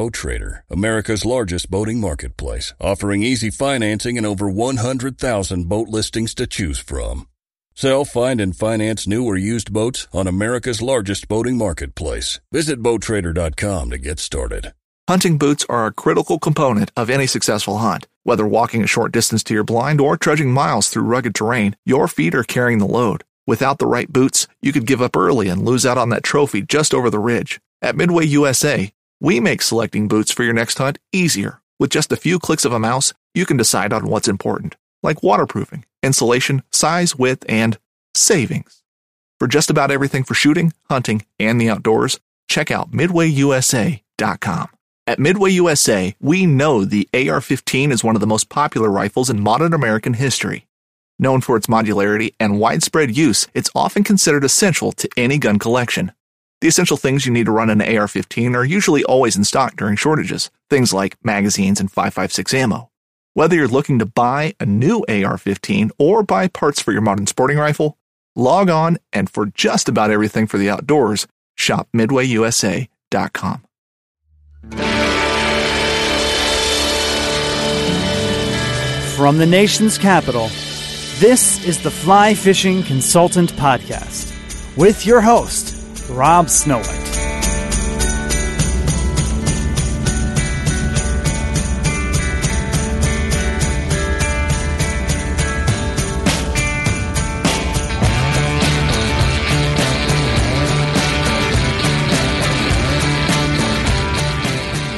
Boat Trader, America's largest boating marketplace, offering easy financing and over 100,000 boat listings to choose from. Sell, find, and finance new or used boats on America's largest boating marketplace. Visit BoatTrader.com to get started. Hunting boots are a critical component of any successful hunt. Whether walking a short distance to your blind or trudging miles through rugged terrain, your feet are carrying the load. Without the right boots, you could give up early and lose out on that trophy just over the ridge. At Midway USA, we make selecting boots for your next hunt easier. With just a few clicks of a mouse, you can decide on what's important, like waterproofing, insulation, size, width, and savings. For just about everything for shooting, hunting, and the outdoors, check out MidwayUSA.com. At Midway USA, we know the AR 15 is one of the most popular rifles in modern American history. Known for its modularity and widespread use, it's often considered essential to any gun collection. The essential things you need to run an AR 15 are usually always in stock during shortages, things like magazines and 5.56 ammo. Whether you're looking to buy a new AR 15 or buy parts for your modern sporting rifle, log on and for just about everything for the outdoors, shop MidwayUSA.com. From the nation's capital, this is the Fly Fishing Consultant Podcast with your host, Rob.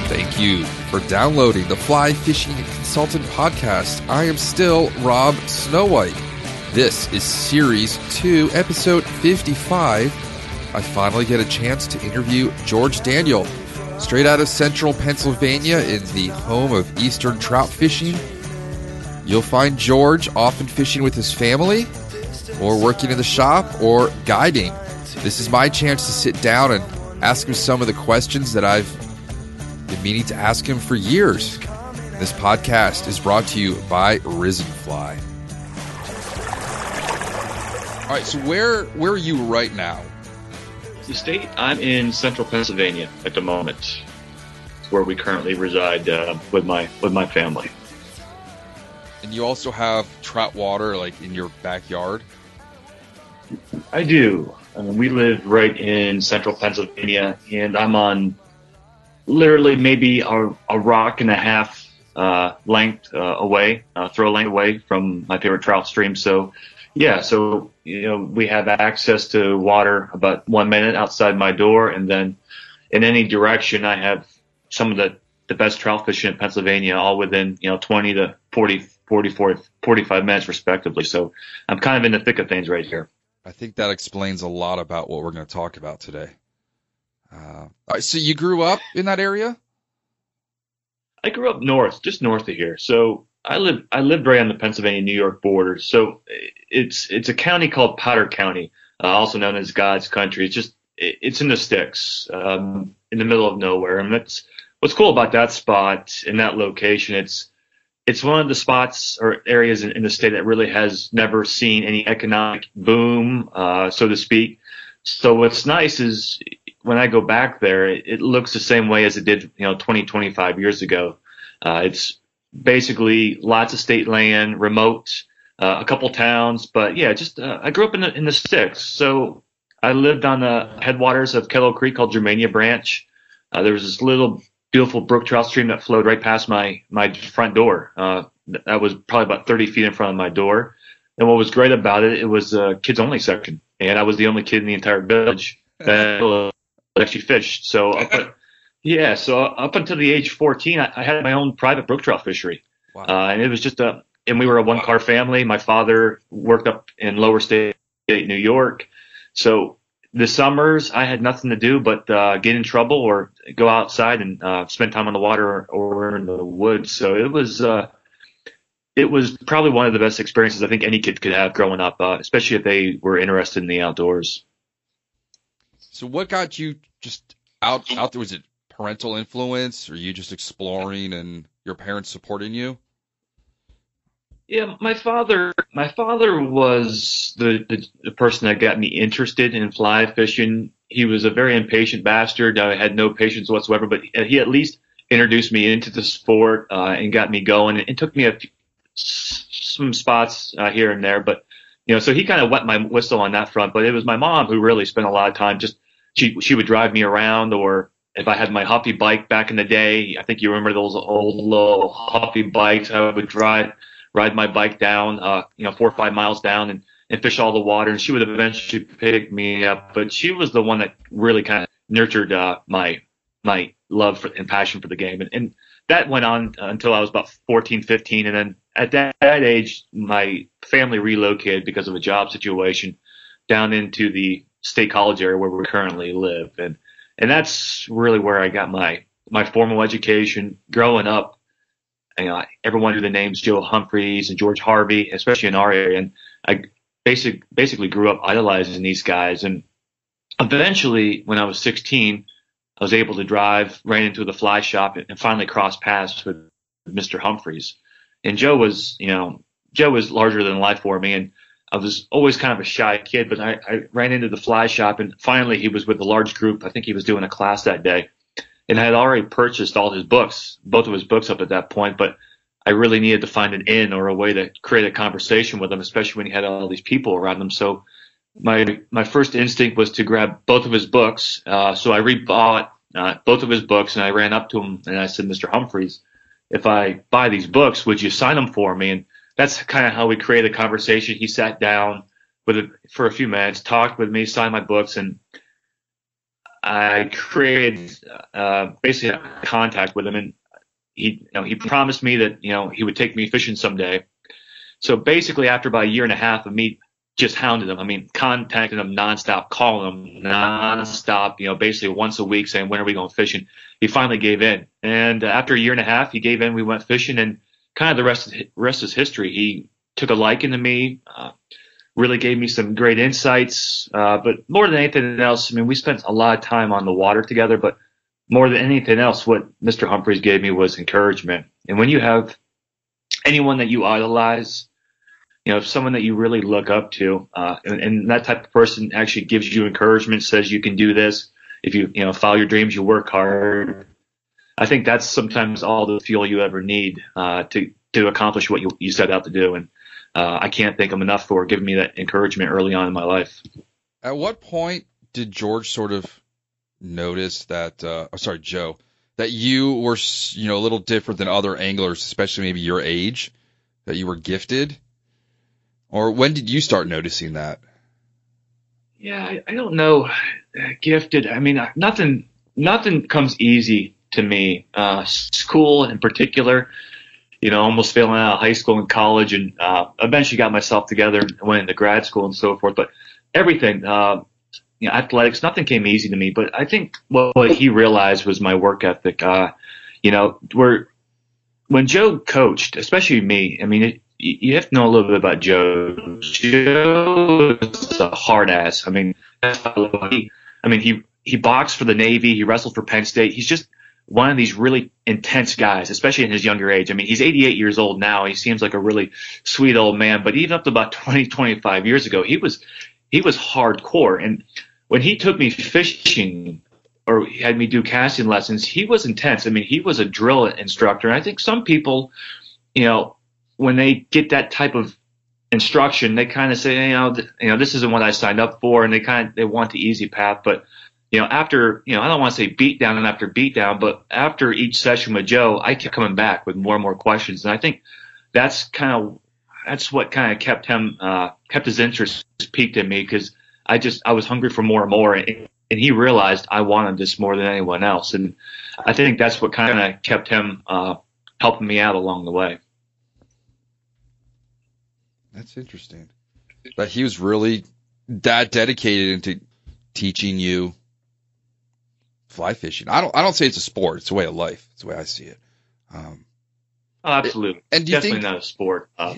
Thank you for downloading the Fly Fishing Consultant Podcast. I am still Rob Snowhite. This is Series 2, Episode 55. I finally get a chance to interview George Daniel, straight out of central Pennsylvania in the home of eastern trout fishing. You'll find George often fishing with his family, or working in the shop, or guiding. This is my chance to sit down and ask him some of the questions that I've been meaning to ask him for years. This podcast is brought to you by Risen Fly. All right, so where where are you right now? The state I'm in central Pennsylvania at the moment. Where we currently reside uh, with my with my family. And you also have trout water like in your backyard. I do. I mean, we live right in central Pennsylvania, and I'm on literally maybe a, a rock and a half uh, length uh, away, uh, throw length away from my favorite trout stream. So, yeah, so you know we have access to water about one minute outside my door, and then in any direction, I have some of the the best trout fishing in Pennsylvania, all within you know 20 to 40, 44, 45 minutes respectively. So I'm kind of in the thick of things right here. I think that explains a lot about what we're going to talk about today. Uh, so you grew up in that area? I grew up north, just north of here. So I live I lived right on the Pennsylvania New York border. So it's it's a county called Potter County, uh, also known as God's Country. It's just it, it's in the sticks, um, in the middle of nowhere. And that's what's cool about that spot in that location. It's it's one of the spots or areas in, in the state that really has never seen any economic boom, uh, so to speak. So what's nice is when I go back there, it, it, looks the same way as it did, you know, 20, 25 years ago. Uh, it's basically lots of state land, remote, uh, a couple towns, but yeah, just uh, I grew up in the in the sticks, so I lived on the headwaters of Kettle Creek called Germania Branch. Uh, there was this little beautiful brook trout stream that flowed right past my my front door. Uh, that was probably about 30 feet in front of my door. And what was great about it, it was a kids only section, and I was the only kid in the entire village that actually fished. So, up, yeah, so up until the age 14, I, I had my own private brook trout fishery, wow. uh, and it was just a. And we were a one car family. My father worked up in Lower State, New York, so the summers I had nothing to do but uh, get in trouble or go outside and uh, spend time on the water or, or in the woods. So it was uh, it was probably one of the best experiences I think any kid could have growing up, uh, especially if they were interested in the outdoors. So what got you just out out there? Was it parental influence, or you just exploring and your parents supporting you? Yeah, my father. My father was the, the, the person that got me interested in fly fishing. He was a very impatient bastard. I had no patience whatsoever, but he at least introduced me into the sport uh, and got me going. And took me a few, some spots uh, here and there, but you know, so he kind of wet my whistle on that front. But it was my mom who really spent a lot of time. Just she she would drive me around, or if I had my Huffy bike back in the day, I think you remember those old little Huffy bikes. I would drive ride my bike down, uh, you know, four or five miles down and and fish all the water. And she would eventually pick me up, but she was the one that really kind of nurtured uh, my my love for, and passion for the game. And, and that went on until I was about 14, 15. And then at that, that age, my family relocated because of a job situation down into the state college area where we currently live. And, and that's really where I got my, my formal education growing up. You know, everyone knew the names Joe Humphreys and George Harvey, especially in our area. And I basic, basically grew up idolizing these guys. And eventually, when I was 16, I was able to drive, ran into the fly shop, and finally crossed paths with Mr. Humphreys. And Joe was, you know, Joe was larger than life for me, and I was always kind of a shy kid. But I, I ran into the fly shop, and finally he was with a large group. I think he was doing a class that day, and I had already purchased all his books, both of his books up at that point. But I really needed to find an in or a way to create a conversation with him, especially when he had all these people around him. So my my first instinct was to grab both of his books. Uh, so I rebought uh, both of his books, and I ran up to him and I said, "Mr. Humphreys, if I buy these books, would you sign them for me?" And that's kind of how we created a conversation. He sat down with it for a few minutes, talked with me, signed my books, and I created uh, basically contact with him. And he, you know, he promised me that you know he would take me fishing someday. So basically, after about a year and a half of me just hounding him. I mean, contacting him nonstop, calling him nonstop, you know, basically once a week saying, when are we going fishing? He finally gave in. And after a year and a half, he gave in. We went fishing and kind of the rest, rest is history. He took a liking to me, uh, really gave me some great insights. Uh, but more than anything else, I mean, we spent a lot of time on the water together, but more than anything else, what Mr. Humphreys gave me was encouragement. And when you have anyone that you idolize, you know, someone that you really look up to, uh, and, and, that type of person actually gives you encouragement, says you can do this. If you, you know, follow your dreams, you work hard. I think that's sometimes all the fuel you ever need, uh, to, to accomplish what you, you set out to do. And, uh, I can't thank him enough for giving me that encouragement early on in my life. At what point did George sort of notice that, uh, oh, sorry, Joe, that you were, you know, a little different than other anglers, especially maybe your age, that you were gifted? Or when did you start noticing that? Yeah, I, I don't know. Gifted. I mean, nothing. Nothing comes easy to me. Uh, school in particular. You know, almost failing out of high school and college, and uh, eventually got myself together and went into grad school and so forth. But everything, uh, you know, athletics, nothing came easy to me. But I think what, what he realized was my work ethic. Uh, you know, where when Joe coached, especially me, I mean, it, you have to know a little bit about Joe. Joe is a hard ass. I mean, I mean, he he boxed for the Navy. He wrestled for Penn State. He's just one of these really intense guys, especially in his younger age. I mean, he's 88 years old now. He seems like a really sweet old man, but even up to about 20, 25 years ago, he was he was hardcore. And when he took me fishing or had me do casting lessons, he was intense. I mean, he was a drill instructor. And I think some people, you know, when they get that type of instruction, they kind of say, you know, th- you know, this isn't what I signed up for, and they kind of they want the easy path. But you know, after you know, I don't want to say beat down and after beat down, but after each session with Joe, I kept coming back with more and more questions, and I think that's kind of that's what kind of kept him uh, kept his interest piqued in me because I just I was hungry for more and more, and, and he realized I wanted this more than anyone else, and I think that's what kind of kept him uh, helping me out along the way. That's interesting. That he was really that dedicated into teaching you fly fishing. I don't I don't say it's a sport. It's a way of life. It's the way I see it. Um, oh, absolutely. And do you definitely think not a sport. Uh,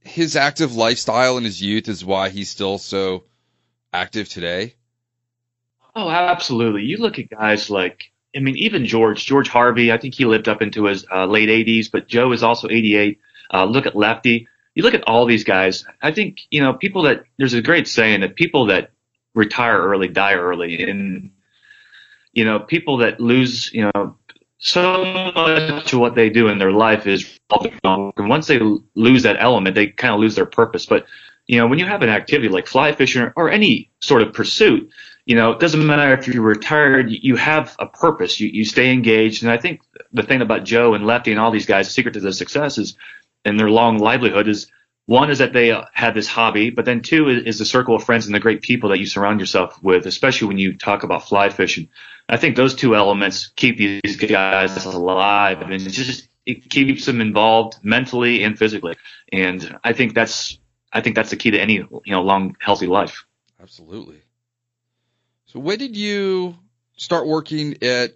his active lifestyle in his youth is why he's still so active today? Oh, absolutely. You look at guys like I mean, even George, George Harvey. I think he lived up into his uh, late 80s, but Joe is also 88. Uh, look at Lefty you look at all these guys. I think you know people that there's a great saying that people that retire early die early, and you know people that lose you know so much of what they do in their life is and once they lose that element, they kind of lose their purpose. But you know, when you have an activity like fly fishing or any sort of pursuit, you know, it doesn't matter if you're retired, you have a purpose. You, you stay engaged. And I think the thing about Joe and Lefty and all these guys, the secret to their success is, and their long livelihood is one is that they uh, have this hobby, but then two is, is, the circle of friends and the great people that you surround yourself with, especially when you talk about fly fishing. I think those two elements keep these guys alive and it just it keeps them involved mentally and physically. And I think that's I think that's the key to any you know long healthy life. Absolutely. So when did you start working at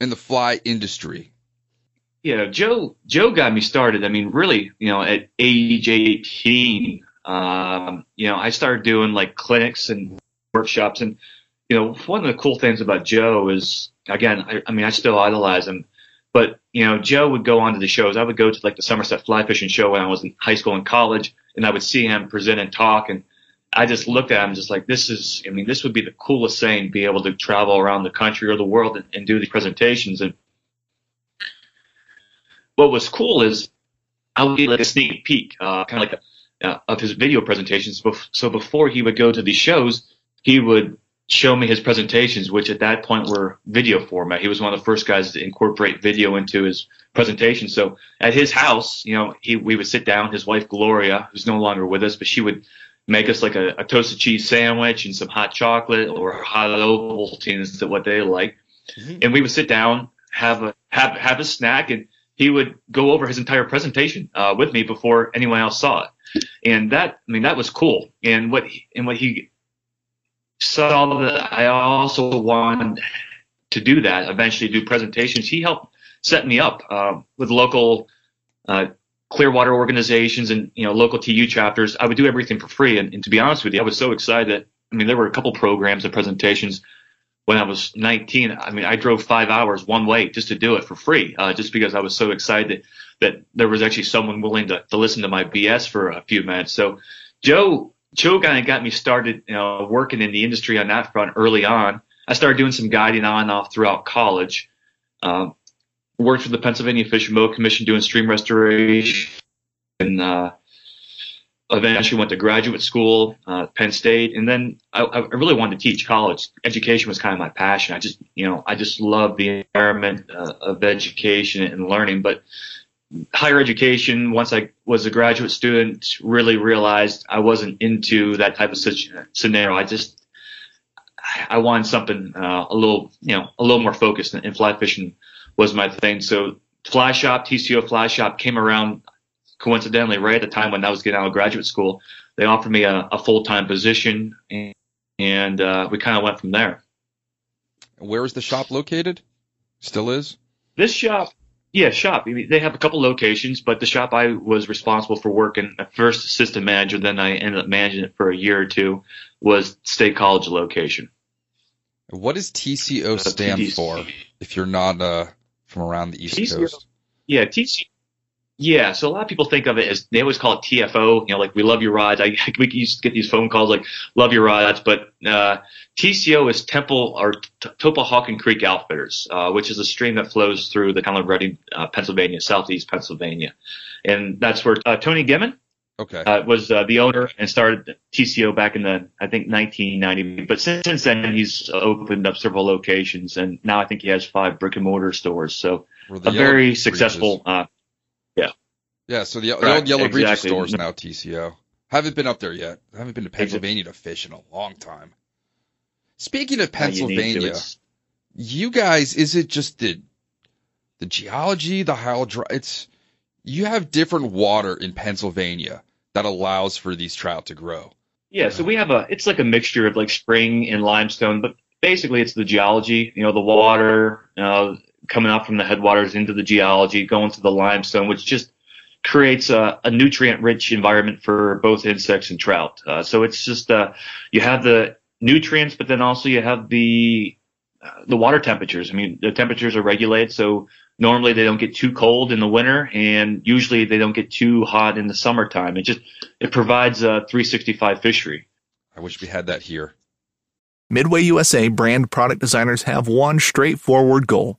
in the fly industry? Yeah, Joe Joe got me started. I mean, really, you know, at age 18, um, you know, I started doing like clinics and workshops. And, you know, one of the cool things about Joe is, again, I, I mean, I still idolize him. But, you know, Joe would go on to the shows. I would go to like the Somerset Fly Fishing Show when I was in high school and college, and I would see him present and talk. And I just looked at him just like, this is, I mean, this would be the coolest thing, be able to travel around the country or the world and, and do these presentations. And what was cool is I would get like a sneak peek, uh, kind of like a, uh, of his video presentations. So before he would go to these shows, he would show me his presentations, which at that point were video format. He was one of the first guys to incorporate video into his presentation. So at his house, you know, he we would sit down. His wife Gloria, who's no longer with us, but she would make us like a, a toasted cheese sandwich and some hot chocolate or hot Ovaltines, what they like, mm-hmm. and we would sit down, have a have have a snack, and he would go over his entire presentation uh, with me before anyone else saw it. And that, I mean, that was cool. And what he, and what he saw that I also wanted to do that, eventually do presentations. He helped set me up uh, with local uh, Clearwater organizations and you know local TU chapters. I would do everything for free, and, and, to be honest with you, I was so excited. That, I mean, there were a couple programs and presentations when I was 19. I mean, I drove five hours one way just to do it for free, uh, just because I was so excited that, that there was actually someone willing to, to listen to my BS for a few minutes. So Joe Of got me started, you know, working in the industry on that front early on. I started doing some guiding on and off throughout college. Um, worked for the Pennsylvania Fish and Boat Commission doing stream restoration, and uh, eventually went to graduate school, uh, Penn State, and then I, I, really wanted to teach college. Education was kind of my passion. I just, you know, I just love the environment uh, of education and learning, but higher education, once I was a graduate student, really realized I wasn't into that type of scenario. I just, I wanted something uh, a little, you know, a little more focused, and fly fishing was my thing. So Fly Shop, TCO Fly Shop came around coincidentally right at the time when I was getting out of graduate school. They offered me a, a full time position, and, and uh, we kind of went from there. Where is the shop located? Still is. This shop yeah, shop. I mean, they have a couple locations, but the shop I was responsible for working at first assistant manager, then I ended up managing it for a year or two, was State College location. What does TCO uh, stand for? If you're not uh, from around the East TCO, Coast. Yeah, TCO yeah, so a lot of people think of it as they always call it TFO. You know, like we love your rods. I we used to get these phone calls like love your rods, but uh, TCO is Temple or T- Tulpehocken Creek Outfitters, uh, which is a stream that flows through the town of Reading, uh, Pennsylvania, southeast Pennsylvania, and that's where uh, Tony Gehman okay. Uh, was uh, the owner and started TCO back in the I think 1990. But since, since then, he's opened up several locations, and now I think he has five brick and mortar stores. So a very successful. Yeah, so the, the old Yellow exactly. Stores now TCO. Haven't been up there yet. I haven't been to Pennsylvania to fish in a long time. Speaking of Pennsylvania, you guys, is it just the the geology, the hydro? It's you have different water in Pennsylvania that allows for these trout to grow. Yeah, so we have a it's like a mixture of like spring and limestone, but basically it's the geology. You know, the water uh, coming out from the headwaters into the geology, going to the limestone, which just creates a, a nutrient rich environment for both insects and trout. Uh, so it's just uh, you have the nutrients, but then also you have the uh, the water temperatures. I mean, the temperatures are regulated, so normally they don't get too cold in the winter, and usually they don't get too hot in the summertime. It just it provides a 365 fishery. I wish we had that here. Midway USA brand product designers have one straightforward goal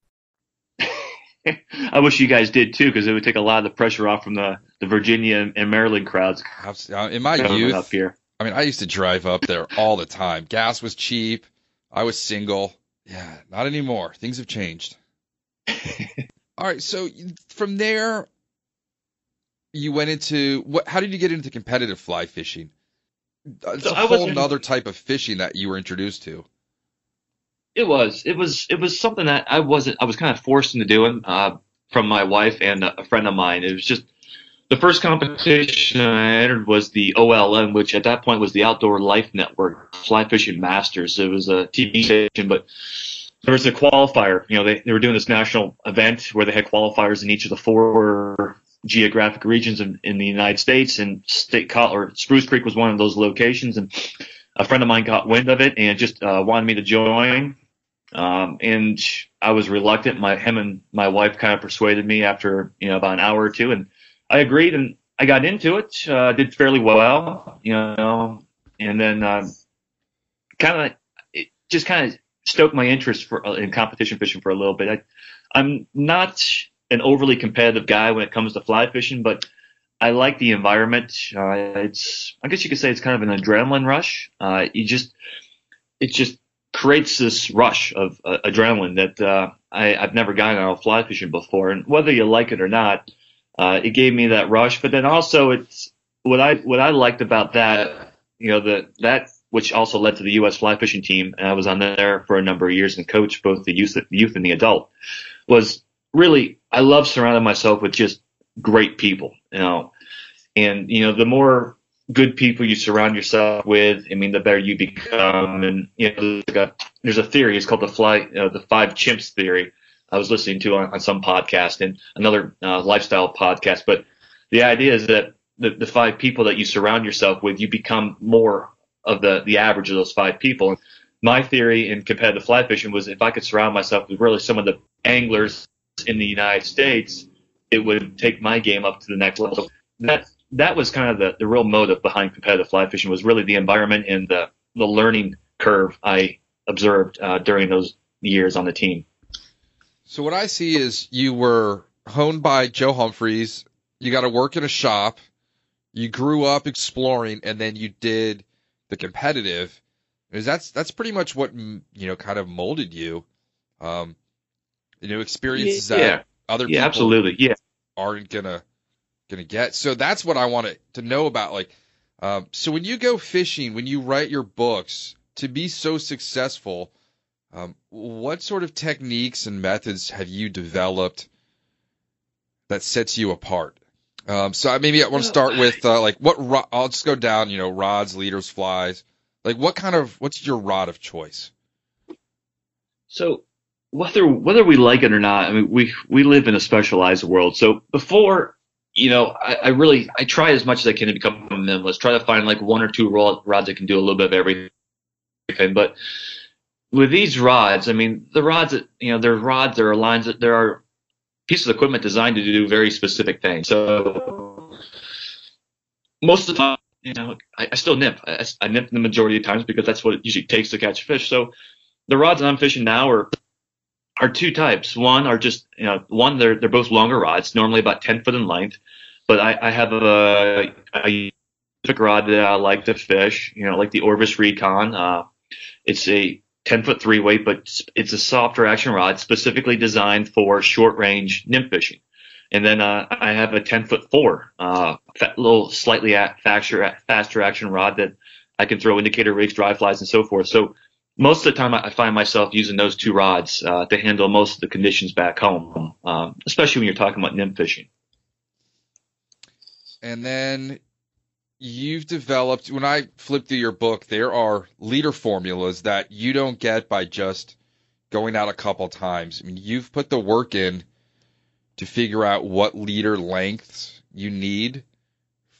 I wish you guys did too, because it would take a lot of the pressure off from the, the Virginia and Maryland crowds. Uh, in my youth, up here. I mean, I used to drive up there all the time. Gas was cheap. I was single. Yeah, not anymore. Things have changed. all right, so from there, you went into what? How did you get into competitive fly fishing? It's so a whole other type of fishing that you were introduced to. It was. It was. It was something that I wasn't. I was kind of forced into doing uh, from my wife and a friend of mine. It was just the first competition I entered was the OLN, which at that point was the Outdoor Life Network Fly Fishing Masters. It was a TV station, but there was a qualifier. You know, they, they were doing this national event where they had qualifiers in each of the four geographic regions in, in the United States, and State or Spruce Creek was one of those locations. And a friend of mine got wind of it and just uh, wanted me to join. Um, and I was reluctant. My him and my wife kind of persuaded me after you know about an hour or two, and I agreed and I got into it. Uh, did fairly well, you know, and then um, kind of just kind of stoked my interest for uh, in competition fishing for a little bit. I, I'm not an overly competitive guy when it comes to fly fishing, but I like the environment. Uh, it's I guess you could say it's kind of an adrenaline rush. Uh, you just it just creates this rush of uh, adrenaline that uh, I, have never gotten out of fly fishing before. And whether you like it or not, uh, it gave me that rush. But then also, it's what I what I liked about that, you know, the that which also led to the U.S. fly fishing team, and I was on there for a number of years and coached both the youth, youth and the adult. Was really I love surrounding myself with just great people, you know, and you know the more good people you surround yourself with, I mean, the better you become. And you know, there's a, there's a theory. It's called the fly, uh, the five chimps theory. I was listening to on, on some podcast and another uh, lifestyle podcast. But the idea is that the, the five people that you surround yourself with, you become more of the the average of those five people. And My theory in competitive fly fishing was if I could surround myself with really some of the anglers in the United States, it would take my game up to the next level. That was kind of the, the real motive behind competitive fly fishing was really the environment and the, the learning curve I observed uh, during those years on the team. So what I see is you were honed by Joe Humphreys. You got to work in a shop. You grew up exploring, and then you did the competitive. Is that's that's pretty much what you know kind of molded you. Um, you know, experiences yeah. that other yeah, people absolutely. Yeah. aren't gonna gonna get. So that's what I wanted to know about. Like, um, so when you go fishing, when you write your books, to be so successful, um, what sort of techniques and methods have you developed that sets you apart? Um, so maybe I want to start with uh, like what ro- I'll just go down. You know, rods, leaders, flies. Like, what kind of what's your rod of choice? So whether whether we like it or not, I mean, we we live in a specialized world. So before you know, I, I, really I try as much as I can to become a minimalist. Try to find like one or two rods that can do a little bit of everything. But with these rods, I mean, the rods that you know, there are rods, there are lines, that there are pieces of equipment designed to do very specific things. So most of the time, you know, I, I still nip. I, I nip the majority of times because that's what it usually takes to catch fish. So the rods that I'm fishing now are are two types. One are just you know one they're they're both longer rods, normally about ten foot in length. But I, I have a, a rod that I like to fish. You know, like the Orvis Recon. Uh, it's a 10 foot three weight, but it's a softer action rod specifically designed for short range nymph fishing. And then uh, I have a 10 foot four, uh, little slightly faster, faster action rod that I can throw indicator rigs, dry flies, and so forth. So most of the time, I find myself using those two rods uh, to handle most of the conditions back home, um, especially when you're talking about nymph fishing. And then you've developed, when I flip through your book, there are leader formulas that you don't get by just going out a couple times. I mean, you've put the work in to figure out what leader lengths you need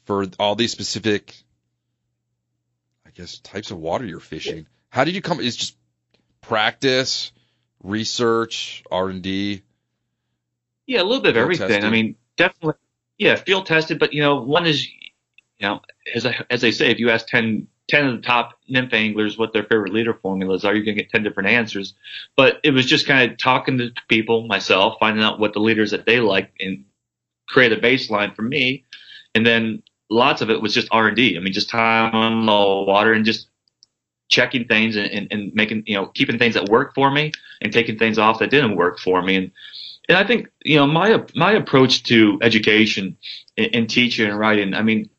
for all these specific, I guess, types of water you're fishing. How did you come? Is just practice, research, R and D. Yeah, a little bit of everything. I mean, definitely, yeah, field tested. But you know, one is, you know, as I, as they say, if you ask 10, 10 of the top nymph anglers what their favorite leader formulas are, you're going to get ten different answers. But it was just kind of talking to people myself, finding out what the leaders that they like, and create a baseline for me. And then lots of it was just R and D. I mean, just time on the water and just checking things and, and, and making you know keeping things that work for me and taking things off that didn't work for me and and I think you know my my approach to education and, and teaching and writing. I mean,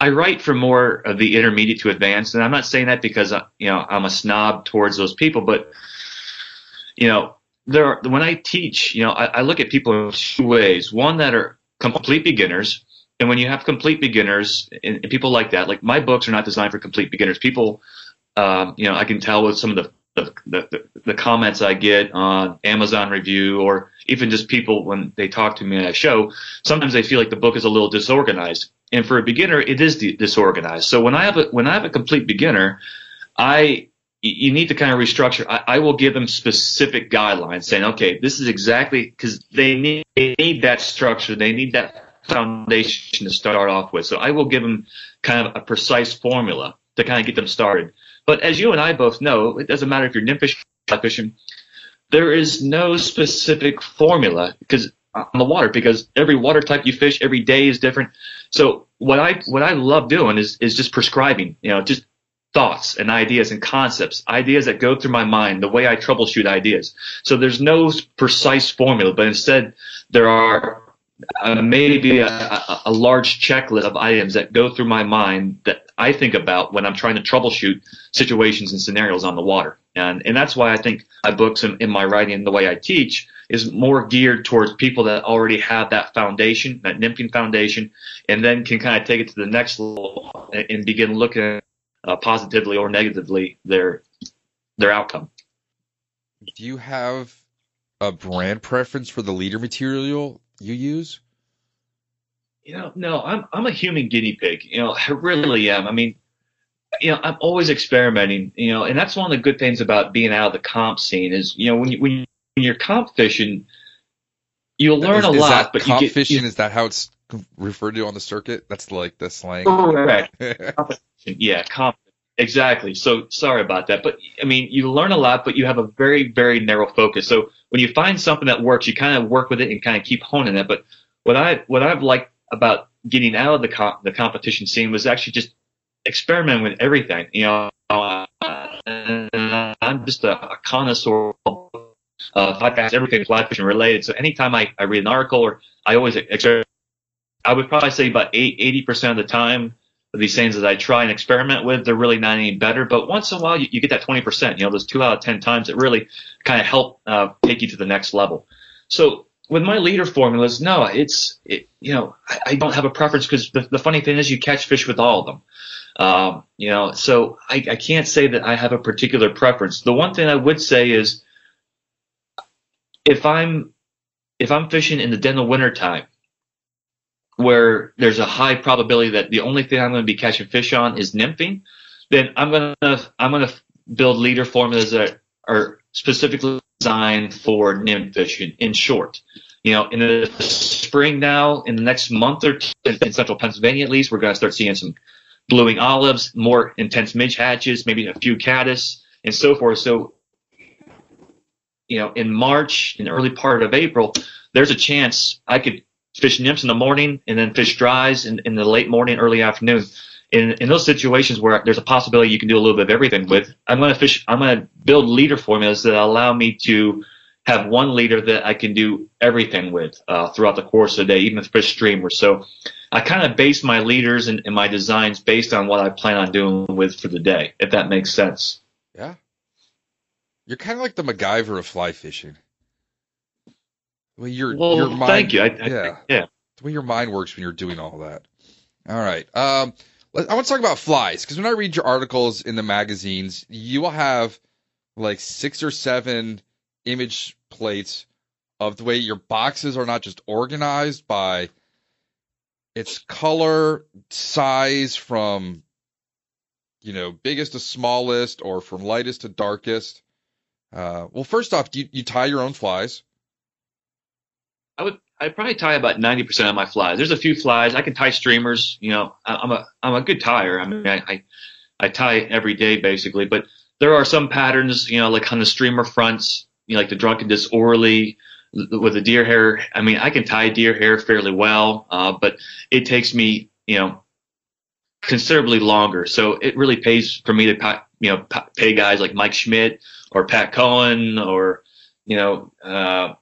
I write for more of the intermediate to advanced, and I'm not saying that because uh, you know I'm a snob towards those people, but you know there are, when I teach, you know I, I look at people in two ways. One that are complete beginners, and when you have complete beginners and people like that, like my books are not designed for complete beginners. People, um, you know, I can tell with some of the the, the, the comments I get on Amazon review or even just people when they talk to me at a show, sometimes they feel like the book is a little disorganized. And for a beginner, it is di- disorganized. So when I have a, when I have a complete beginner, I, you need to kind of restructure. I, I will give them specific guidelines saying, okay, this is exactly because they need, they need that structure. They need that foundation to start off with. So I will give them kind of a precise formula to kind of get them started. But as you and I both know, it doesn't matter if you're nymph fishing, fly. There is no specific formula because uh, on the water because every water type you fish every day is different. So what I what I love doing is is just prescribing, you know, just thoughts and ideas and concepts, ideas that go through my mind, the way I troubleshoot ideas. So there's no precise formula, but instead there are uh, maybe a, a, large checklist of items that go through my mind that I think about when I'm trying to troubleshoot situations and scenarios on the water. And, and that's why I think my books and my writing and the way I teach is more geared towards people that already have that foundation, that nymphing foundation, and then can kind of take it to the next level and, and begin looking uh, positively or negatively their their outcome. Do you have a brand preference for the leader material you use? You know, no, I'm I'm a human guinea pig. You know, I really am. I mean, you know, I'm always experimenting. You know, and that's one of the good things about being out of the comp scene is, you know, when you when you're comp fishing, you'll learn is, a is lot, but comp you get fishing. you- is that how it's referred to on the circuit? That's like the slang. correct. Yeah, comp. Exactly. So sorry about that, but I mean, you learn a lot, but you have a very, very narrow focus. So when you find something that works, you kind of work with it and kind of keep honing it. But what I what I've liked about getting out of the comp, the competition scene was actually just experimenting with everything. You know, uh, I'm just a, a connoisseur. of Uh, fast, everything fly fishing related. So anytime I, I read an article or I always experiment, I would probably say about eighty percent of the time these things that I try and experiment with, they're really not any better. But once in a while, you, you get that 20%, you know, those two out of 10 times that really kind of help uh, take you to the next level. So with my leader formulas, no, it's, it, you know, I, I don't have a preference because the, the funny thing is you catch fish with all of them. Um, you know, so I, I can't say that I have a particular preference. The one thing I would say is if I'm, if I'm fishing in the dead of winter time, where there's a high probability that the only thing I'm going to be catching fish on is nymphing, then I'm going to I'm going to build leader formulas that are specifically designed for nymph fishing. In short, you know, in the spring now, in the next month or two, in, central Pennsylvania at least, we're going to start seeing some blue wing olives, more intense midge hatches, maybe a few caddis, and so forth. So, you know, in March, in the early part of April, there's a chance I could fish nymphs in the morning and then fish dries in, in the late morning, early afternoon. In, in those situations where there's a possibility you can do a little bit of everything with, I'm going to fish, I'm going to build leader formulas that allow me to have one leader that I can do everything with uh, throughout the course of the day, even if fish streamers. So I kind of base my leaders and, and my designs based on what I plan on doing with for the day, if that makes sense. Yeah. You're kind of like the MacGyver of fly fishing. The way your Well, your mind, thank you. I, I, yeah, yeah. the way your mind works when you're doing all that. All right. Um, let- I want to talk about flies because when I read your articles in the magazines, you will have like six or seven image plates of the way your boxes are not just organized by its color, size from you know biggest to smallest, or from lightest to darkest. Uh, well, first off, do you, you tie your own flies? I would I probably tie about ninety percent of my flies. There's a few flies I can tie streamers. You know, I, am a I'm a good tier. I mean, I, I I tie every day basically, but there are some patterns. You know, like on the streamer fronts. You know, like the drunken disorderly with the deer hair. I mean, I can tie deer hair fairly well, uh, but it takes me you know considerably longer. So it really pays for me to you know pay guys like Mike Schmidt or Pat Cohen or you know uh,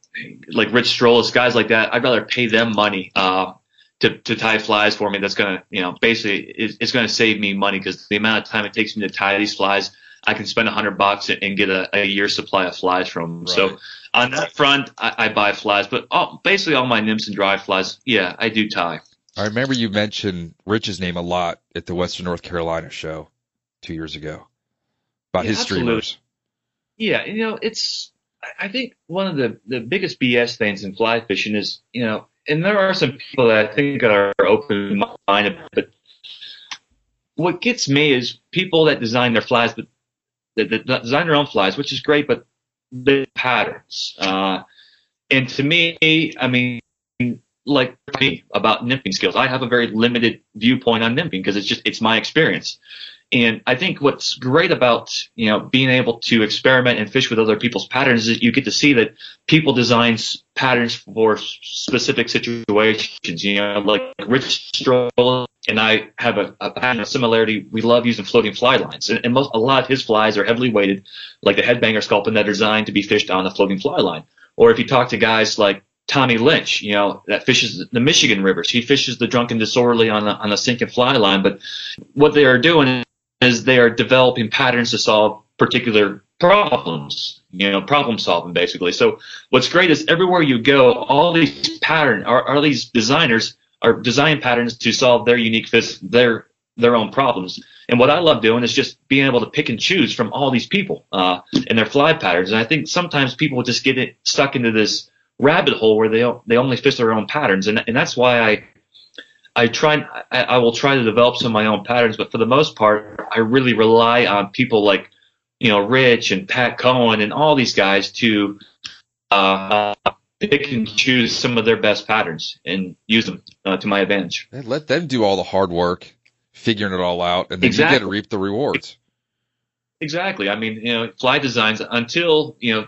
like Rich Strolis, guys like that. I'd rather pay them money uh, to to tie flies for me. That's gonna you know basically it's, it's gonna save me money because the amount of time it takes me to tie these flies. I can spend a hundred bucks and get a, a year's supply of flies from them. Right. So on that front, I, I buy flies, but all, basically all my nymphs and dry flies, yeah, I do tie. I remember you mentioned Rich's name a lot at the Western North Carolina show two years ago about yeah, his absolutely. streamers. Yeah, you know, it's I think one of the the biggest BS things in fly fishing is you know, and there are some people that I think are open minded, but what gets me is people that design their flies, but that, that design their own flies, which is great, but the patterns. Uh, and to me, I mean, like me about nymphing skills, I have a very limited viewpoint on nymphing because it's just it's my experience. And I think what's great about you know being able to experiment and fish with other people's patterns is you get to see that people design patterns for specific situations. You know, like Rich Strolis and I have a, a pattern of similarity. We love using floating fly lines, and, and most, a lot of his flies are heavily weighted, like the headbanger sculpin that are designed to be fished on the floating fly line. Or if you talk to guys like Tommy Lynch, you know, that fishes the Michigan rivers. He fishes the drunken disorderly on a, on a sinking fly line. But what they are doing is they are developing patterns to solve particular problems, you know, problem solving basically. So what's great is everywhere you go, all these pattern, are, all these designers are design patterns to solve their unique fits, their their own problems. And what I love doing is just being able to pick and choose from all these people uh, and their fly patterns. And I think sometimes people just get it, stuck into this rabbit hole where they they only fish their own patterns, and and that's why I I try I, I, will try to develop some of my own patterns, but for the most part, I really rely on people like you know Rich and Pat Cohen and all these guys to uh, pick and choose some of their best patterns and use them uh, to my advantage. And let them do all the hard work, figuring it all out, and then exactly. you get to reap the rewards. Exactly. I mean, you know, fly designs until you know,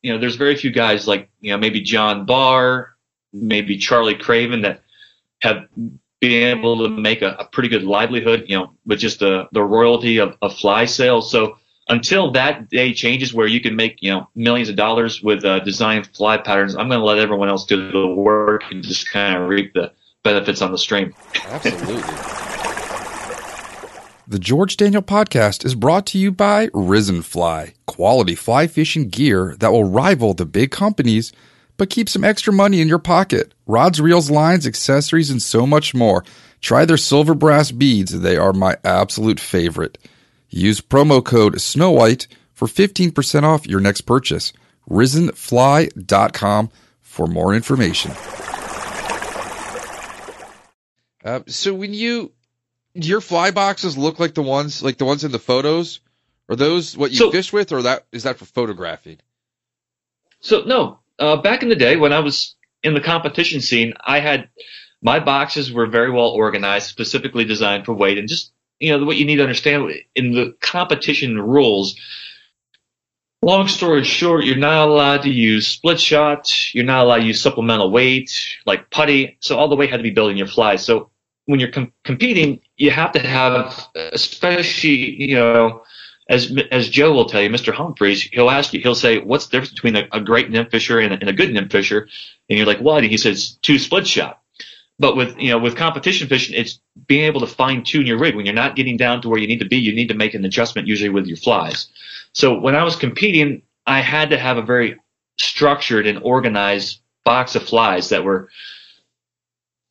you know, there's very few guys like you know maybe John Barr, maybe Charlie Craven that have been able to make a, a, pretty good livelihood, you know, with just the, the royalty of, of fly sales. So until that day changes where you can make, you know, millions of dollars with uh, design fly patterns, I'm going to let everyone else do the work and just kind of reap the benefits on the stream. Absolutely. The George Daniel podcast is brought to you by Risen Fly, quality fly fishing gear that will rival the big companies – but keep some extra money in your pocket. Rods, reels, lines, accessories, and so much more. Try their silver brass beads. They are my absolute favorite. Use promo code SNOWHITE for 15% off your next purchase. RisenFly.com for more information. Uh, so when you your fly boxes look like the ones like the ones in the photos, are those what you so, fish with, or that is that for photographing? So no, uh, back in the day when I was in the competition scene, I had my boxes were very well organized, specifically designed for weight. And just you know what you need to understand in the competition rules. Long story short, you're not allowed to use split shot. You're not allowed to use supplemental weight like putty. So all the weight had to be built in your flies. So when you're com- competing, you have to have, especially you know as as Joe will tell you, Mr. Humphreys, he'll ask you, he'll say, "What's the difference between a, a great nymph fisher and a, and a, good nymph fisher?" And you're like, "What?" And he says, two split shot." But with you know with competition fishing, it's being able to fine tune your rig. When you're not getting down to where you need to be, you need to make an adjustment usually with your flies. So when I was competing, I had to have a very structured and organized box of flies that were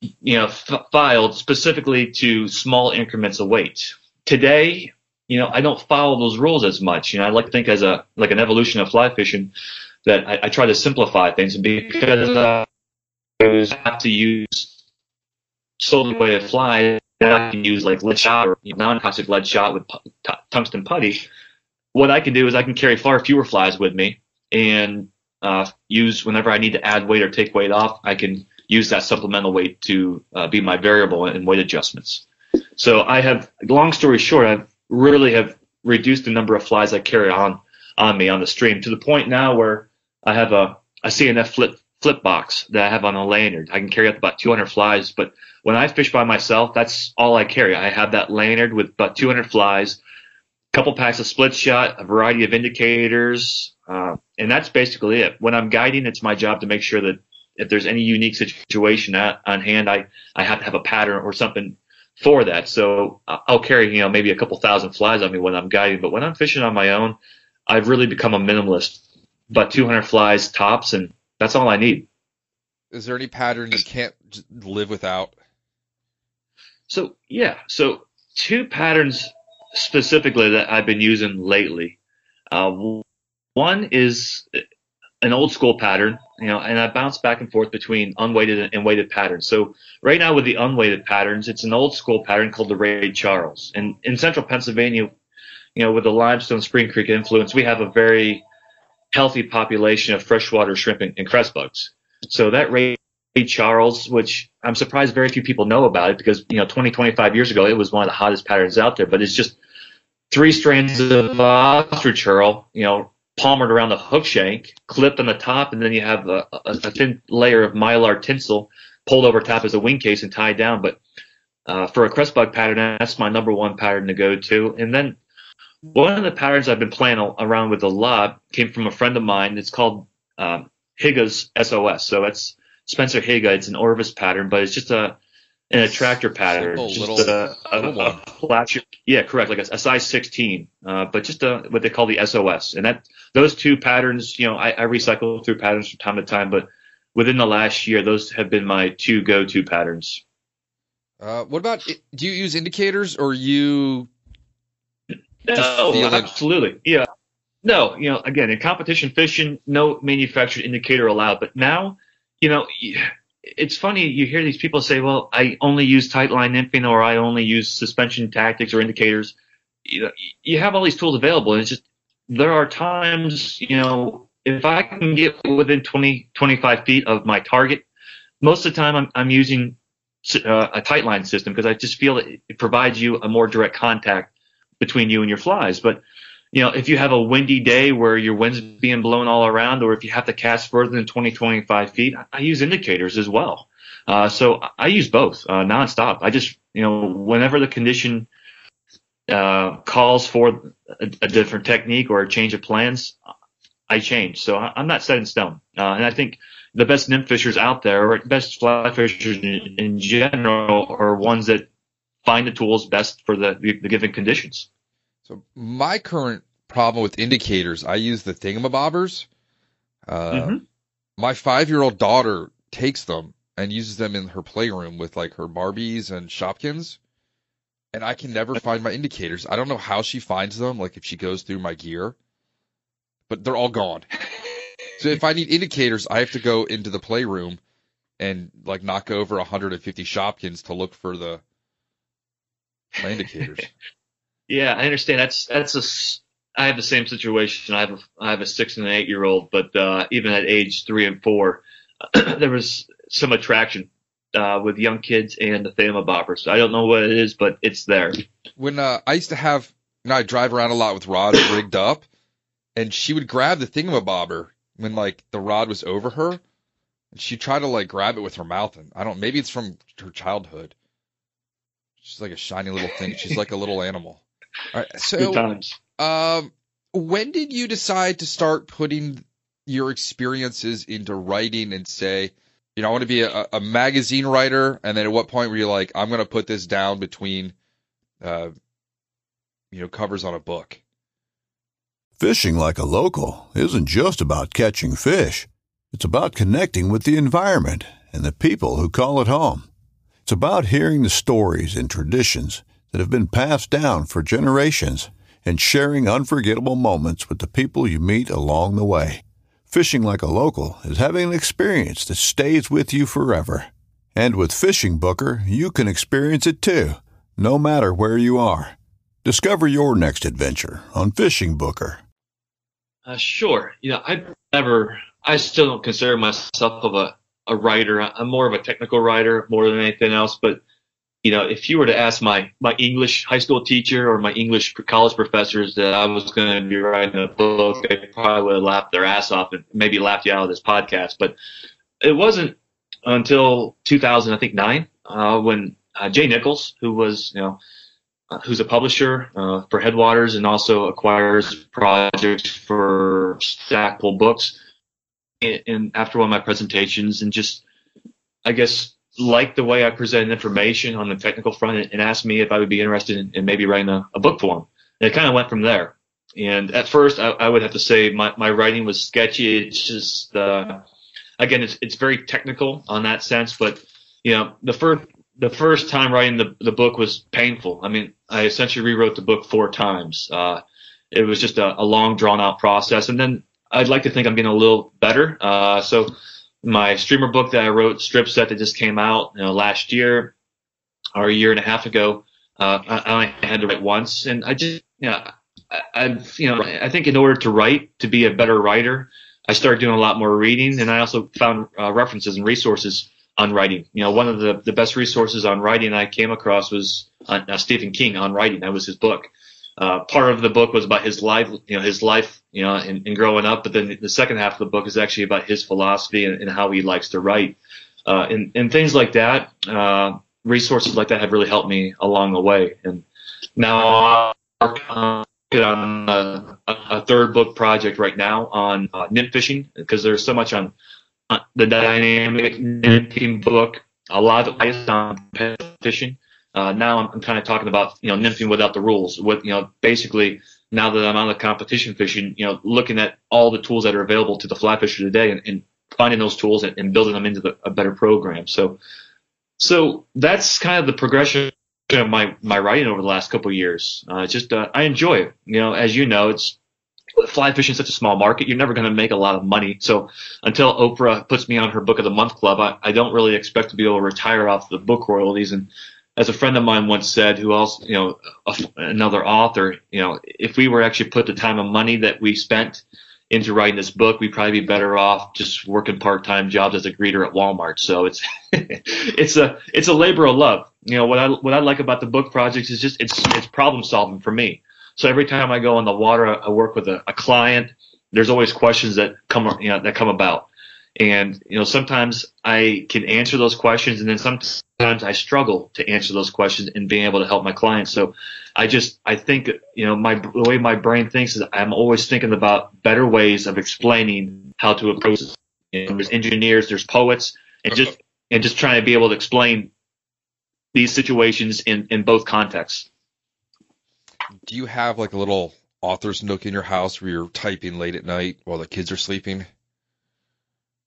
you know f- filed specifically to small increments of weight. Today, you know, I don't follow those rules as much. You know, I like to think as a like an evolution of fly fishing that I, I try to simplify things, and because I have to use sold away a fly that I can use like lead shot or non-toxic lead shot with t- tungsten putty. What I can do is I can carry far fewer flies with me and uh, use whenever I need to add weight or take weight off. I can use that supplemental weight to uh, be my variable in weight adjustments. So I have, long story short, I really have reduced the number of flies I carry on on me on the stream to the point now where I have a, a C&F flip flip box that I have on a lanyard. I can carry up about 200 flies, but when I fish by myself, that's all I carry. I have that lanyard with about 200 flies, a couple packs of split shot, a variety of indicators, uh, and that's basically it. When I'm guiding, it's my job to make sure that if there's any unique situation at, on hand, I, I have to have a pattern or something for that. So I'll carry, you know, maybe a couple thousand flies on me when I'm guiding, but when I'm fishing on my own, I've really become a minimalist. But 200 flies tops, and that's all I need. Is there any pattern you can't live without? So yeah, so two patterns specifically that I've been using lately. Uh, one is an old school pattern, you know, and I bounce back and forth between unweighted and weighted patterns. So right now with the unweighted patterns, it's an old school pattern called the Ray Charles. And in central Pennsylvania, you know, with the limestone Spring Creek influence, we have a very healthy population of freshwater shrimp and, and cress bugs. So that Ray Charles, which I'm surprised very few people know about it because, you know, 20, 25 years ago, it was one of the hottest patterns out there, but it's just three strands of ostrich herl, you know, palmered around the hook shank, clipped on the top, and then you have a, a, a thin layer of mylar tinsel pulled over top as a wing case and tied down. But uh, for a cress bug pattern, that's my number one pattern to go to. And then one of the patterns I've been playing around with a lot came from a friend of mine. It's called um, Higa's SOS. So it's Spencer Higa. It's an Orvis pattern, but it's just a an attractor pattern, Simple, just little, a, a, little a flat, yeah, correct, like a, a size 16, uh, but just a, what they call the SOS. And that those two patterns, you know, I, I recycle through patterns from time to time, but within the last year, those have been my two go-to patterns. Uh, what about? Do you use indicators or you? No, it. absolutely. Yeah. No, you know, again, in competition fishing, no manufactured indicator allowed. But now, you know, it's funny. You hear these people say, well, I only use tight line nymphing or I only use suspension tactics or indicators. You know, you have all these tools available. And it's just, there are times, you know, if I can get within 20, 25 feet of my target, most of the time I'm, I'm using uh, a tight line system because I just feel that it provides you a more direct contact between you and your flies. But you know, if you have a windy day where your wind's being blown all around, or if you have to cast further than 20, 25 feet, I use indicators as well. Uh, so I use both uh, nonstop. I just, you know, whenever the condition uh, calls for a, a, different technique or a change of plans, I change. So I, am not set in stone. Uh, and I think the best nymph fishers out there, or best fly fishers in, in general, are ones that find the tools best for the, the, the given conditions. So my current problem with indicators, I use the thingamabobbers. Uh, Mm-hmm. My five-year-old daughter takes them and uses them in her playroom with like her Barbies and Shopkins, and I can never find my indicators. I don't know how she finds them, like if she goes through my gear, but they're all gone. So if I need indicators, I have to go into the playroom and like knock over 150 Shopkins to look for the my indicators. Yeah, I understand. That's that's a. I have the same situation. I have a I have a six and an eight year old, but uh, even at age three and four, there was some attraction uh, with young kids and the thingamabobbers. I don't know what it is, but it's there. when uh, I used to have, you know, I drive around a lot with rods rigged up, and she would grab the thingamabobber when like the rod was over her, and she tried to like grab it with her mouth, and I don't, maybe it's from her childhood. She's like a shiny little thing. She's like a little animal. All right, Good so times. um, when did you decide to start putting your experiences into writing and say, you know, I want to be a, a magazine writer? And then at what point were you like, I'm going to put this down between, uh, you know, covers on a book? Fishing like a local isn't just about catching fish. It's about connecting with the environment and the people who call it home. It's about hearing the stories and traditions that have been passed down for generations and sharing unforgettable moments with the people you meet along the way. Fishing like a local is having an experience that stays with you forever. And with Fishing Booker, you can experience it too, no matter where you are. Discover your next adventure on Fishing Booker. Uh, sure. You know, I never, I still don't consider myself of a, a writer. I'm more of a technical writer more than anything else. But, you know, if you were to ask my, my English high school teacher or my English college professors that I was going to be writing a book, they probably would have laughed their ass off and maybe laughed you out of this podcast. But it wasn't until 2000, I think nine, uh, when uh, Jay Nichols, who was you know uh, who's a publisher uh, for Headwaters and also acquires projects for Stackpole Books, and, and after one of my presentations, and just I guess liked the way I presented information on the technical front, and, asked me if I would be interested in, in maybe writing a, a book for him. And it kind of went from there. And at first, I, I, would have to say my, my writing was sketchy. It's just uh, again, it's it's very technical on that sense, but you know, the first the first time writing the the book was painful. I mean, I essentially rewrote the book four times. Uh, it was just a, a long, drawn out process, and then I'd like to think I'm getting a little better. Uh, so my streamer book that I wrote, Strip Set, that just came out you know, last year or a year and a half ago, uh, I, I had to write once, and I just, you know, I, I've, you know, I think in order to write, to be a better writer, I started doing a lot more reading, and I also found uh, references and resources on writing. You know, one of the, the best resources on writing I came across was uh, Stephen King on writing. That was his book. Uh, part of the book was about his life, you know, his life, you know, and, growing up. But then the second half of the book is actually about his philosophy and, and how he likes to write, uh, and, and things like that. Uh, resources like that have really helped me along the way. And now I work on a, a, third book project right now on uh, nymph fishing because there's so much on, on the dynamic nymphing book. A lot of it is on fishing. Uh, now I'm, I'm kind of talking about you know nymphing without the rules. With you know basically now that I'm on the competition fishing, you know looking at all the tools that are available to the fly fisher today and, and finding those tools and, and building them into the, a better program. So so that's kind of the progression of my my writing over the last couple of years. Uh, just uh, I enjoy it. You know, as you know, it's fly fishing is such a small market. You're never going to make a lot of money. So until Oprah puts me on her book of the month club, I, I don't really expect to be able to retire off the book royalties. And as a friend of mine once said, who also you know a, another author, you know, if we were actually put the time and money that we spent into writing this book, we'd probably be better off just working part-time jobs as a greeter at Walmart. So it's it's a it's a labor of love. You know what I what I like about the book projects is just it's it's problem solving for me. So every time I go on the water, I work with a, a client. There's always questions that come you know that come about, and you know sometimes I can answer those questions, and then sometimes I struggle to answer those questions and being able to help my clients. So I just I think you know my the way my brain thinks is I'm always thinking about better ways of explaining how to approach. Know, there's engineers, there's poets, and just and just trying to be able to explain these situations in in both contexts. Do you have like a little author's nook in your house where you're typing late at night while the kids are sleeping?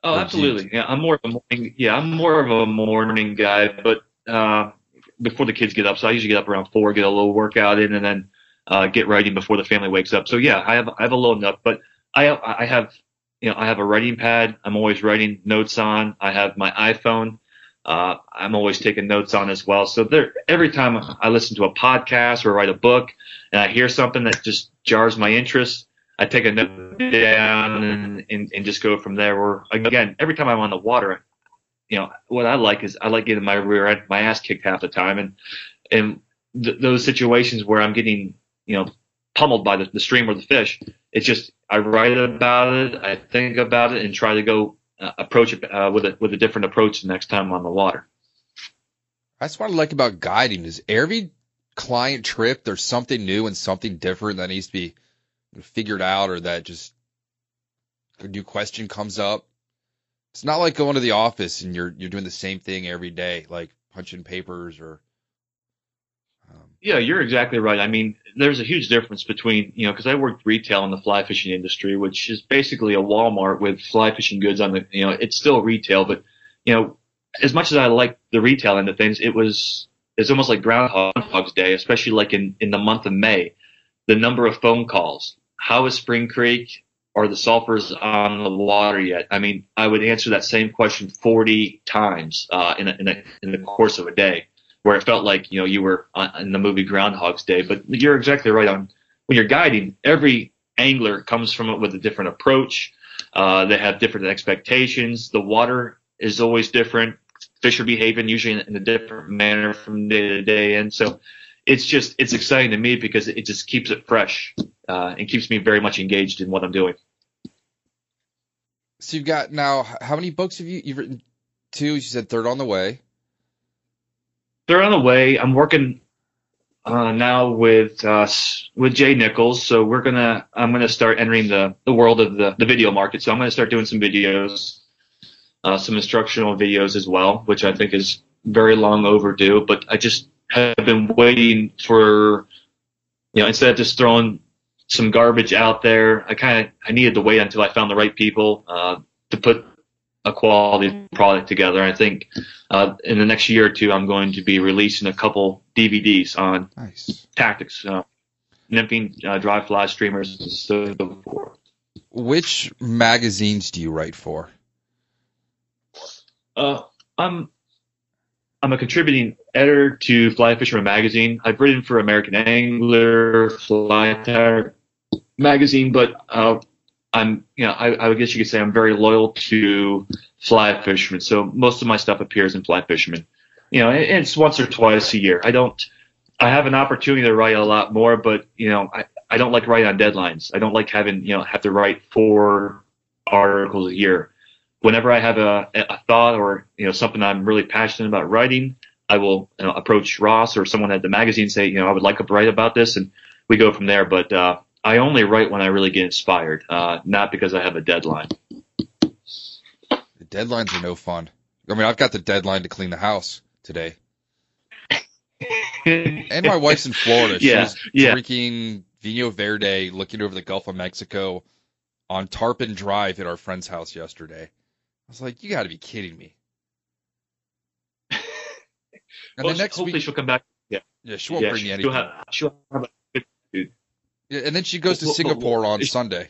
Oh, absolutely. Yeah, I'm more of a morning. Yeah, I'm more of a morning guy, but uh, before the kids get up. So I usually get up around four, get a little workout in, and then uh, get writing before the family wakes up. So yeah, I have I have a little nook, but I have, I have you know I have a writing pad. I'm always writing notes on. I have my iPhone. Uh, I'm always taking notes on as well. So there, every time I listen to a podcast or write a book, and I hear something that just jars my interest, I take a note down and, and, and just go from there. Or again, every time I'm on the water, you know, what I like is I like getting my rear end, my ass kicked half the time, and and th- those situations where I'm getting, you know, pummeled by the, the stream or the fish, it's just I write about it, I think about it, and try to go uh, approach it uh, with a with a different approach the next time I'm on the water. That's what I like about guiding is every client trip there's something new and something different that needs to be figured out or that just a new question comes up it's not like going to the office and you're you're doing the same thing every day, like punching papers or. Um, yeah, you're exactly right. I mean, there's a huge difference between you know because I worked retail in the fly fishing industry, which is basically a Walmart with fly fishing goods on the you know it's still retail, but you know as much as I like the retail end of things, it was it's almost like Groundhog's Day, especially like in in the month of May, the number of phone calls. How is Spring Creek? are the sulfurs on the water yet? I mean, I would answer that same question 40 times uh, in, a, in, a, in the course of a day, where it felt like you know you were in the movie Groundhog's Day. But you're exactly right on when you're guiding. Every angler comes from it with a different approach. Uh, they have different expectations. The water is always different. Fish are behaving usually in, in a different manner from day to day, and so it's just it's exciting to me because it just keeps it fresh uh, and keeps me very much engaged in what I'm doing. So you've got now how many books have you you've written? Two. You said third on the way. Third on the way. I'm working uh, now with uh, with Jay Nichols. So we're gonna I'm gonna start entering the the world of the the video market. So I'm gonna start doing some videos, uh, some instructional videos as well, which I think is very long overdue. But I just have been waiting for you know instead of just throwing some garbage out there. I kind of I needed to wait until I found the right people uh, to put a quality product together. I think uh, in the next year or two, I'm going to be releasing a couple DVDs on nice. tactics, uh, nymphing, uh, dry fly streamers, and so forth. Which magazines do you write for? Uh, I'm I'm a contributing editor to Fly Fisherman magazine. I've written for American Angler, Fly Tyer, magazine, but uh, I'm, you know, I, I guess you could say I'm very loyal to Fly Fisherman. So most of my stuff appears in Fly Fisherman. You know, it's once or twice a year. I don't, I have an opportunity to write a lot more, but you know, I, I don't like writing on deadlines. I don't like having, you know, have to write four articles a year. Whenever I have a, a thought or you know something I'm really passionate about writing, I will you know, approach Ross or someone at the magazine and say, you know, I would like to write about this, and we go from there. But uh, I only write when I really get inspired, uh, not because I have a deadline. The deadlines are no fun. I mean, I've got the deadline to clean the house today. and my wife's in Florida. Yeah, She's yeah. drinking Vinho Verde, looking over the Gulf of Mexico on Tarpon Drive at our friend's house yesterday. I was like, you got to be kidding me. And Well, the next hopefully week, she'll come back. Yeah, yeah, she won't yeah, bring she'll anything. have, she'll have a dude. Yeah, and then she goes to Well, well, well, Singapore on Sunday.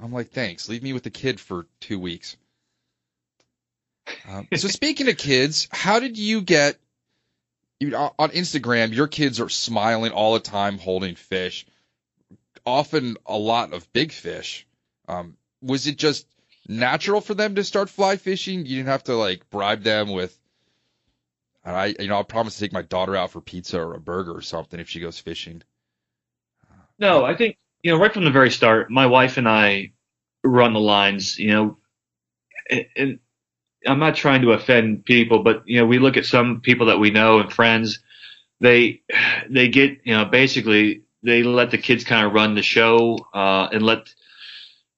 I'm like, thanks. Leave me with the kid for two weeks. Um, so speaking of kids, how did you get you, on Instagram? Your kids are smiling all the time, holding fish, often a lot of big fish. Um, was it just natural for them to start fly fishing? You didn't have to like bribe them with. And I, you know, I promise to take my daughter out for pizza or a burger or something if she goes fishing. No, I think you know right from the very start, my wife and I run the lines. You know, and, and I'm not trying to offend people, but you know, we look at some people that we know and friends. They they get you know basically they let the kids kind of run the show uh, and let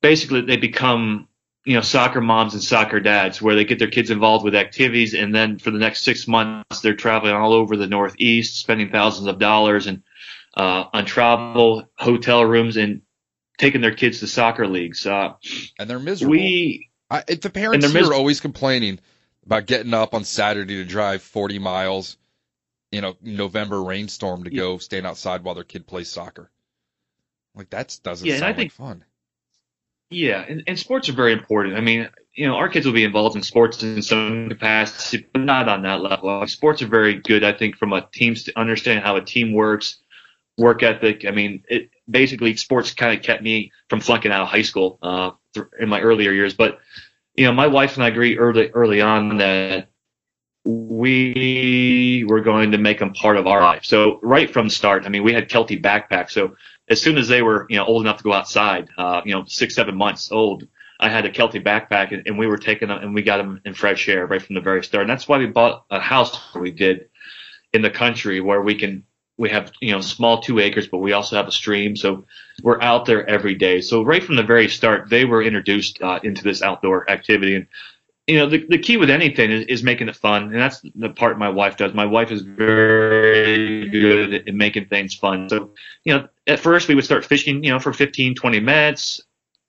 basically they become you know soccer moms and soccer dads where they get their kids involved with activities and then for the next six months they're traveling all over the northeast spending thousands of dollars and uh, on travel hotel rooms and taking their kids to soccer leagues uh, And they're miserable. we I, the parents here mis- are always complaining about getting up on Saturday to drive 40 miles in a November rainstorm to go stand outside while their kid plays soccer. Like that doesn't Yeah, and I sound like think- fun. Yeah, and, and sports are very important. I mean, you know, our kids will be involved in sports in some capacity, but not on that level. Sports are very good, I think, from a team st- understanding how a team works, work ethic. I mean, it basically sports kind of kept me from flunking out of high school uh, in my earlier years. But you know, my wife and I agreed early early on that we were going to make them part of our life. So right from start, I mean, we had Kelty backpacks. So as soon as they were, you know, old enough to go outside, uh, you know, six, seven months old, I had a Kelty backpack and, and we were taking them and we got them in fresh air right from the very start. And that's why we bought a house we did in the country where we can, we have, you know, small two acres, but we also have a stream. So we're out there every day. So right from the very start, they were introduced uh, into this outdoor activity. And, you know, the, the key with anything is, is making it fun. And that's the part my wife does. My wife is very good at making things fun. So, you know, at first we would start fishing, you know, for 15, 20 minutes,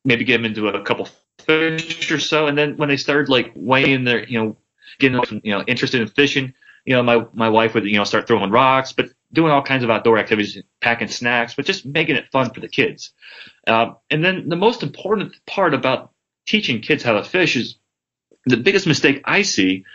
maybe get them into a couple fish or so. And then when they started like weighing their, you know, getting, you know, interested in fishing, you know, my, my wife would, you know, start throwing rocks, but doing all kinds of outdoor activities, packing snacks, but just making it fun for the kids. Uh, and then the most important part about teaching kids how to fish is the biggest mistake I see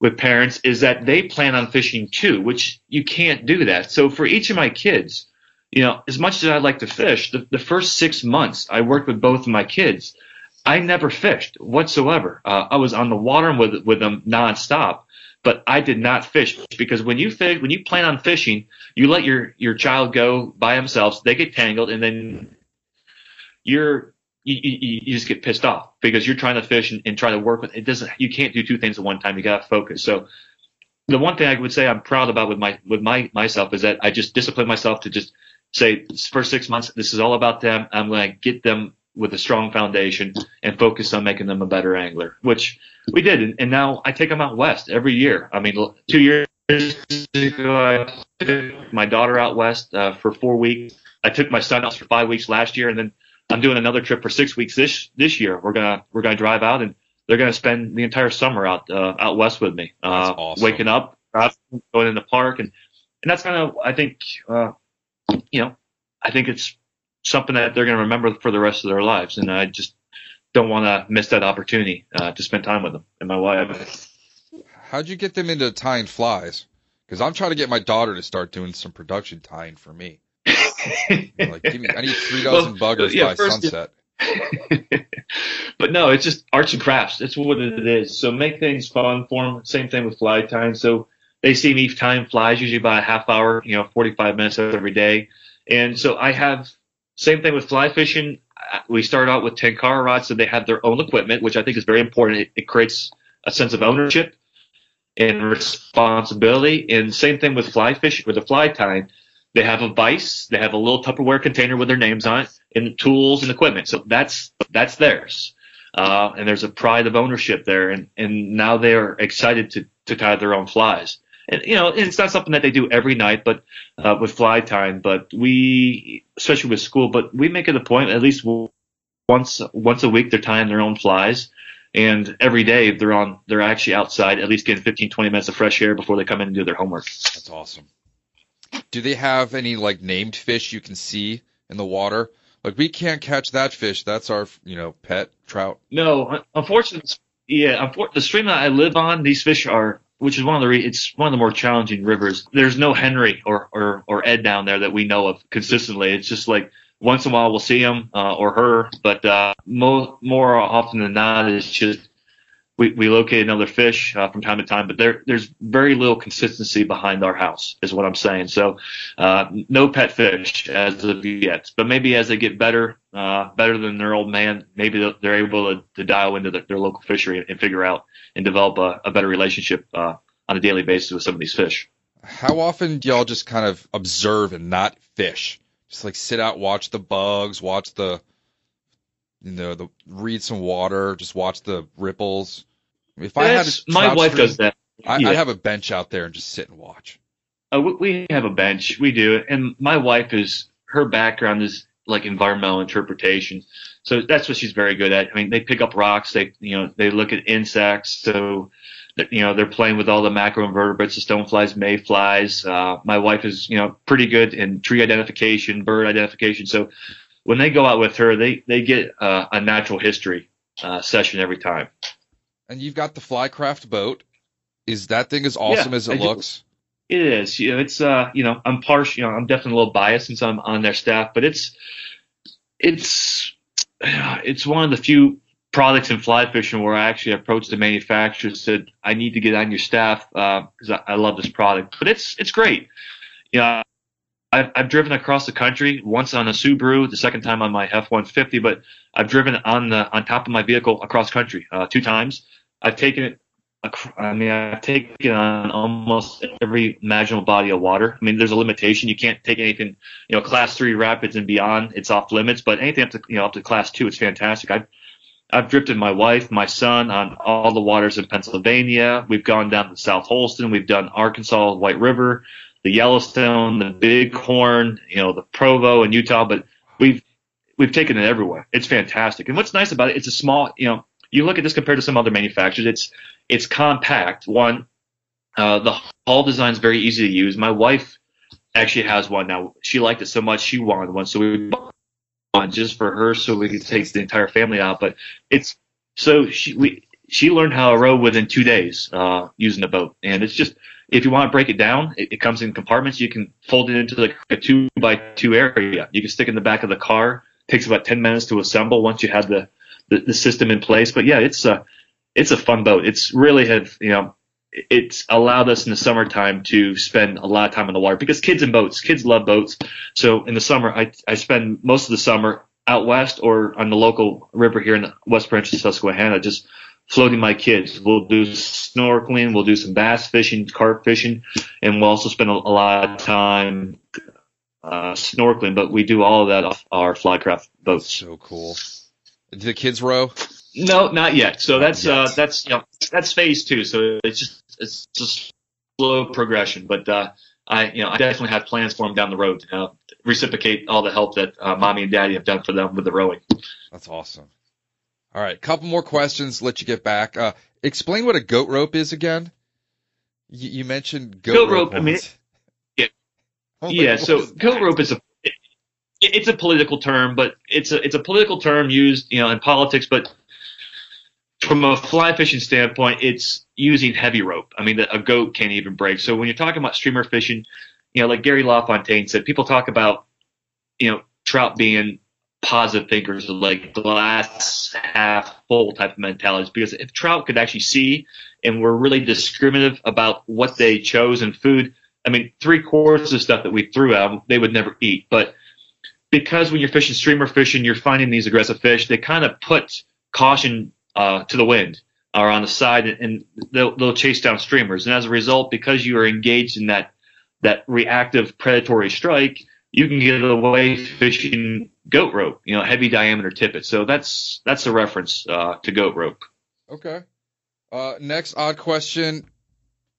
with parents is that they plan on fishing too, which you can't do that. So for each of my kids, you know, as much as I like to fish, the, the first six months I worked with both of my kids, I never fished whatsoever. Uh, I was on the water with with them nonstop, but I did not fish because when you fish, when you plan on fishing, you let your your child go by themselves. They get tangled, and then you're you, you, you just get pissed off because you're trying to fish and, and try to work with it doesn't you can't do two things at one time. You got to focus. So the one thing I would say I'm proud about with my with my myself is that I just discipline myself to just say for six months this is all about them. I'm going to get them with a strong foundation and focus on making them a better angler which we did. And, and now I take them out west every year. I mean two years ago I took my daughter out west uh, for four weeks. I took my son out for five weeks last year and then I'm doing another trip for six weeks this this year. We're gonna we're gonna drive out and they're gonna spend the entire summer out uh, out west with me. Uh, awesome. Waking up, going in the park, and and that's kind of I think uh, you know I think it's something that they're gonna remember for the rest of their lives, and I just don't want to miss that opportunity uh, to spend time with them and my wife. How'd you get them into tying flies? Because I'm trying to get my daughter to start doing some production tying for me like, give me, I need three dozen well, buggers yeah, by first, sunset. but no, it's just arts and crafts. That's what it is. So make things fun for them. Same thing with fly tying. So they see me time flies usually by a half hour, you know, 45 minutes every day. And so I have same thing with fly fishing. We start out with Tenkara rods, so they have their own equipment, which I think is very important. It, it creates a sense of ownership and responsibility. And same thing with fly fishing, with the fly tying they have a vise. They have a little Tupperware container with their names on it and tools and equipment. So that's that's theirs. Uh, and there's a pride of ownership there, and, and now they're excited to, to tie their own flies. And you know, it's not something that they do every night, but uh, with fly time. But we, especially with school, but we make it a point at least once once a week they're tying their own flies, and every day they're on they're actually outside at least getting 15 20 minutes of fresh air before they come in and do their homework. That's awesome. Do they have any like named fish you can see in the water? Like we can't catch that fish. That's our you know pet trout. No, unfortunately, yeah. The stream that I live on, these fish are, which is one of the re- it's one of the more challenging rivers. There's no Henry or or or Ed down there that we know of consistently. It's just like once in a while we'll see him uh, or her, but uh, more more often than not, it's just we, we locate another fish uh, from time to time, but there there's very little consistency behind our house, is what I'm saying. So, uh, no pet fish as of yet, but maybe as they get better, uh, better than their old man, maybe they're able to, to dial into the, their local fishery and figure out and develop a, a better relationship uh, on a daily basis with some of these fish. How often do y'all just kind of observe and not fish? Just like sit out, watch the bugs, watch the you know, the read some water, just watch the ripples. If I had a my wife stream, does that. I, yeah. I'd have a bench out there and just sit and watch. Uh, we have a bench. We do, and my wife is her background is like environmental interpretation, so that's what she's very good at. I mean, they pick up rocks. They you know they look at insects. So you know they're playing with all the macroinvertebrates, the stoneflies, mayflies. Uh, my wife is you know pretty good in tree identification, bird identification. So when they go out with her, they they get uh, a natural history uh, session every time and you've got the Flycraft boat. Is that thing as awesome yeah, as it I looks? Do. It is. You know, it's uh, you know, I'm partial. You know, I'm definitely a little biased since I'm on their staff, but it's it's it's one of the few products in fly fishing where I actually approached the manufacturer and said, I need to get on your staff because uh, I, I love this product. But it's it's great. You know, I've, I've driven across the country once on a Subaru, the second time on my F-150, but I've driven on the on top of my vehicle across country uh, two times. I've taken it. I mean, I've taken on almost every imaginable body of water. I mean, there's a limitation. You can't take anything, you know, class three rapids and beyond. It's off limits. But anything up to, you know, up to class two, it's fantastic. I've, I've drifted my wife, my son on all the waters in Pennsylvania. We've gone down to South Holston. We've done Arkansas, White River, the Yellowstone, the Bighorn, you know, the Provo in Utah. But we've, we've taken it everywhere. It's fantastic. And what's nice about it, it's a small, you know, you look at this compared to some other manufacturers, it's it's compact. One, uh, the hull design is very easy to use. My wife actually has one now. She liked it so much she wanted one, so we bought one just for her, so we could take the entire family out. But it's so she we she learned how to row within two days uh, using the boat, and it's just if you want to break it down, it, it comes in compartments. You can fold it into like a two by two area. You can stick in the back of the car. Takes about ten minutes to assemble once you have the the, the system in place. But yeah, it's a it's a fun boat. It's really have you know it's allowed us in the summertime to spend a lot of time on the water because kids and boats, kids love boats. So in the summer, I, I spend most of the summer out west or on the local river here in the West Branch of Susquehanna, just floating my kids. We'll do snorkeling, we'll do some bass fishing, carp fishing, and we'll also spend a, a lot of time uh, snorkeling. But we do all of that off our flycraft boats. So cool. Do the kids row? No, not yet. So that's uh, that's you know that's phase two. So it's just it's just slow progression. But uh, I you know I definitely have plans for them down the road. to uh, reciprocate all the help that uh, mommy and daddy have done for them with the rowing. That's awesome. All right, couple more questions. Let you get back. Uh, explain what a goat rope is again. You, you mentioned goat, Goat rope. rope, I mean, yeah. Yeah, so goat rope is a it's a political term, but it's a it's a political term used you know in politics, but from a fly fishing standpoint, it's using heavy rope. I mean, a goat can't even break. So when you're talking about streamer fishing, you know, like Gary LaFontaine said, people talk about you know trout being positive thinkers, like glass half full type of mentalities. Because if trout could actually see and were really discriminative about what they chose in food, I mean, three quarters of stuff that we threw out, they would never eat. But because when you're fishing streamer fishing, you're finding these aggressive fish, they kind of put caution uh, to the wind or on the side, and they'll, they'll chase down streamers. And as a result, because you are engaged in that that reactive predatory strike, you can get away fishing goat rope, you know, heavy diameter tippet. So that's that's a reference uh, to goat rope. Okay. Uh, next odd question.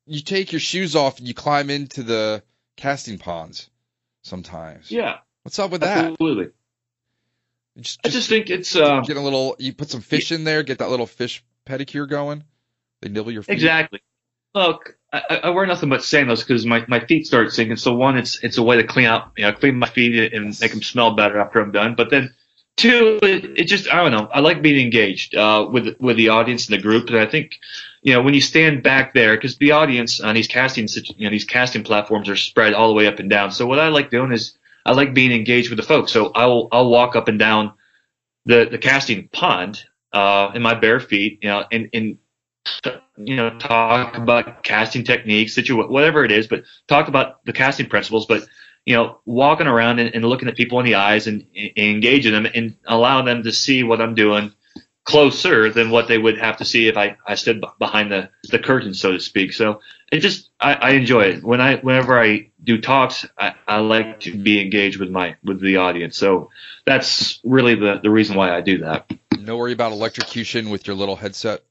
You take your shoes off and you climb into the casting ponds sometimes. Yeah, What's up with that? absolutely. You Just, I just think it's uh, get a little. You put some fish in there, get that little fish pedicure going. They nibble your feet. Exactly. Look, I, I wear nothing but sandals because my, my feet start sinking. So one, it's it's a way to clean out, you know, clean my feet and make them smell better after I'm done. But then two, it, it just I don't know. I like being engaged uh, with with the audience and the group, and I think you know when you stand back there because the audience on these casting you know these casting platforms are spread all the way up and down. So what I like doing is I like being engaged with the folks. So I'll I'll walk up and down the the casting pond uh, in my bare feet, you know, and and you know talk about casting techniques, situ whatever it is, but talk about the casting principles. But you know, walking around and, and looking at people in the eyes and, and engaging them and allowing them to see what I'm doing closer than what they would have to see if I, I stood behind the, the curtain, so to speak. So it just I, I enjoy it. When I whenever I do talks, I, I like to be engaged with my with the audience. So that's really the, the reason why I do that. No worry about electrocution with your little headset.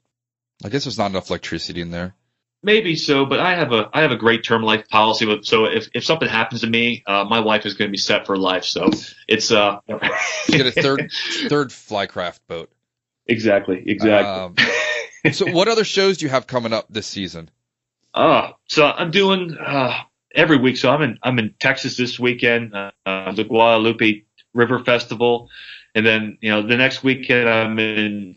I guess there's not enough electricity in there. Maybe so, but I have a I have a great term life policy. With, so if, if something happens to me, uh, my wife is going to be set for life. So it's uh get a third third flycraft boat. exactly exactly. Um, so what other shows do you have coming up this season? Uh, so I'm doing uh, every week. So I'm in I'm in Texas this weekend, uh, the Guadalupe River Festival, and then you know the next weekend I'm in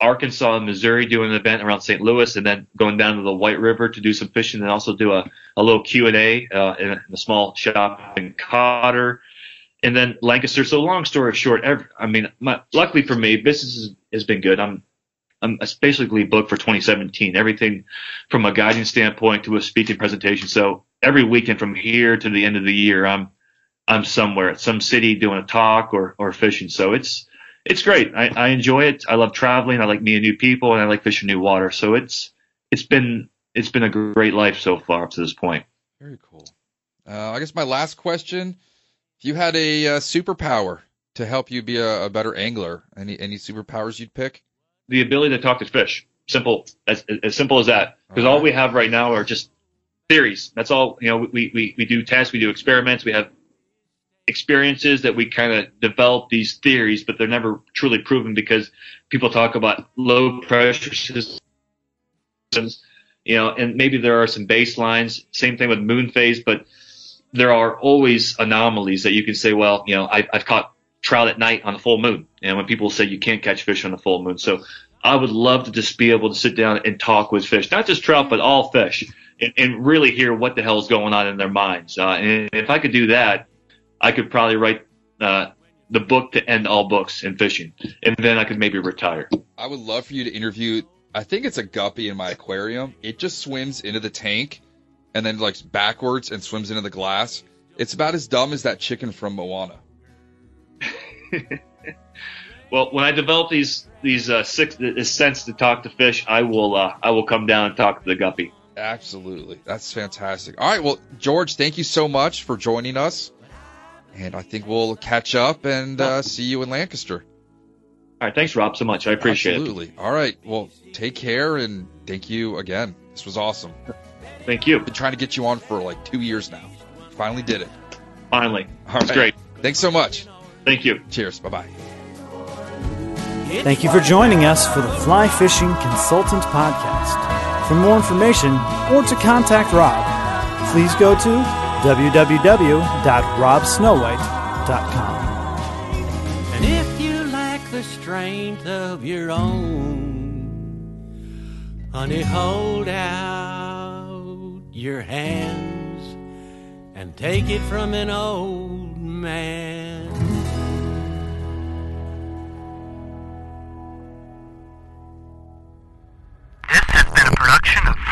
Arkansas and Missouri doing an event around St. Louis, and then going down to the White River to do some fishing, and also do a, a little Q and A uh, in, a, in a small shop in Cotter, and then Lancaster. So long story short, every, I mean, my, luckily for me, business has, has been good. I'm I'm basically booked for 2017. Everything from a guiding standpoint to a speaking presentation. So every weekend from here to the end of the year, I'm I'm somewhere at some city doing a talk or or fishing. So it's it's great. I, I enjoy it. I love traveling. I like meeting new people, and I like fishing new water. So it's it's been it's been a great life so far up to this point. Very cool. Uh, I guess my last question: If you had a uh, superpower to help you be a, a better angler, any any superpowers you'd pick? The ability to talk to fish. Simple as as simple as that. Because all we have right now are just theories. That's all. You know, we we we do tests, we do experiments, we have experiences that we kind of develop these theories, but they're never truly proven because people talk about low pressure systems, you know, and maybe there are some baselines. Same thing with moon phase, but there are always anomalies that you can say, well, you know, I, I've caught trout at night on the full moon. And when people say you can't catch fish on the full moon. So I would love to just be able to sit down and talk with fish, not just trout, but all fish and, and really hear what the hell is going on in their minds. Uh, and if I could do that, I could probably write, uh, the book to end all books in fishing. And then I could maybe retire. I would love for you to interview. I think it's a guppy in my aquarium. It just swims into the tank and then like backwards and swims into the glass. It's about as dumb as that chicken from Moana. well, when I develop these these uh, six this sense to talk to fish, I will uh, I will come down and talk to the guppy. Absolutely, that's fantastic. All right, well, George, thank you so much for joining us, and I think we'll catch up and uh, see you in Lancaster. All right, thanks, Rob, so much. I appreciate Absolutely. it. Absolutely. All right, well, take care and thank you again. This was awesome. Thank you. Been trying to get you on for like two years now. Finally did it. Finally. All right. great. Thanks so much. Thank you. Cheers. Bye bye. Thank you for joining us for the Fly Fishing Consultant Podcast. For more information or to contact Rob, please go to www.robsnowhite.com. And if you lack the strength of your own, honey, hold out your hands and take it from an old man.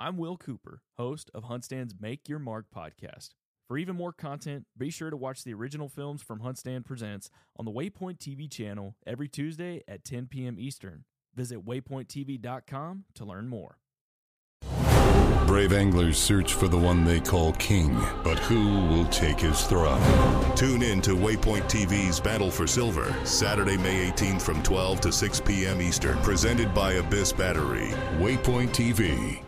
I'm Will Cooper, host of HuntStand's Make Your Mark podcast. For even more content, be sure to watch the original films from HuntStand Presents on the Waypoint TV channel every Tuesday at 10 p.m. Eastern. Visit waypointtv.com to learn more. Brave anglers search for the one they call king, but who will take his throne? Tune in to Waypoint TV's Battle for Silver, Saturday, May 18th from 12 to 6 p.m. Eastern, presented by Abyss Battery. Waypoint TV,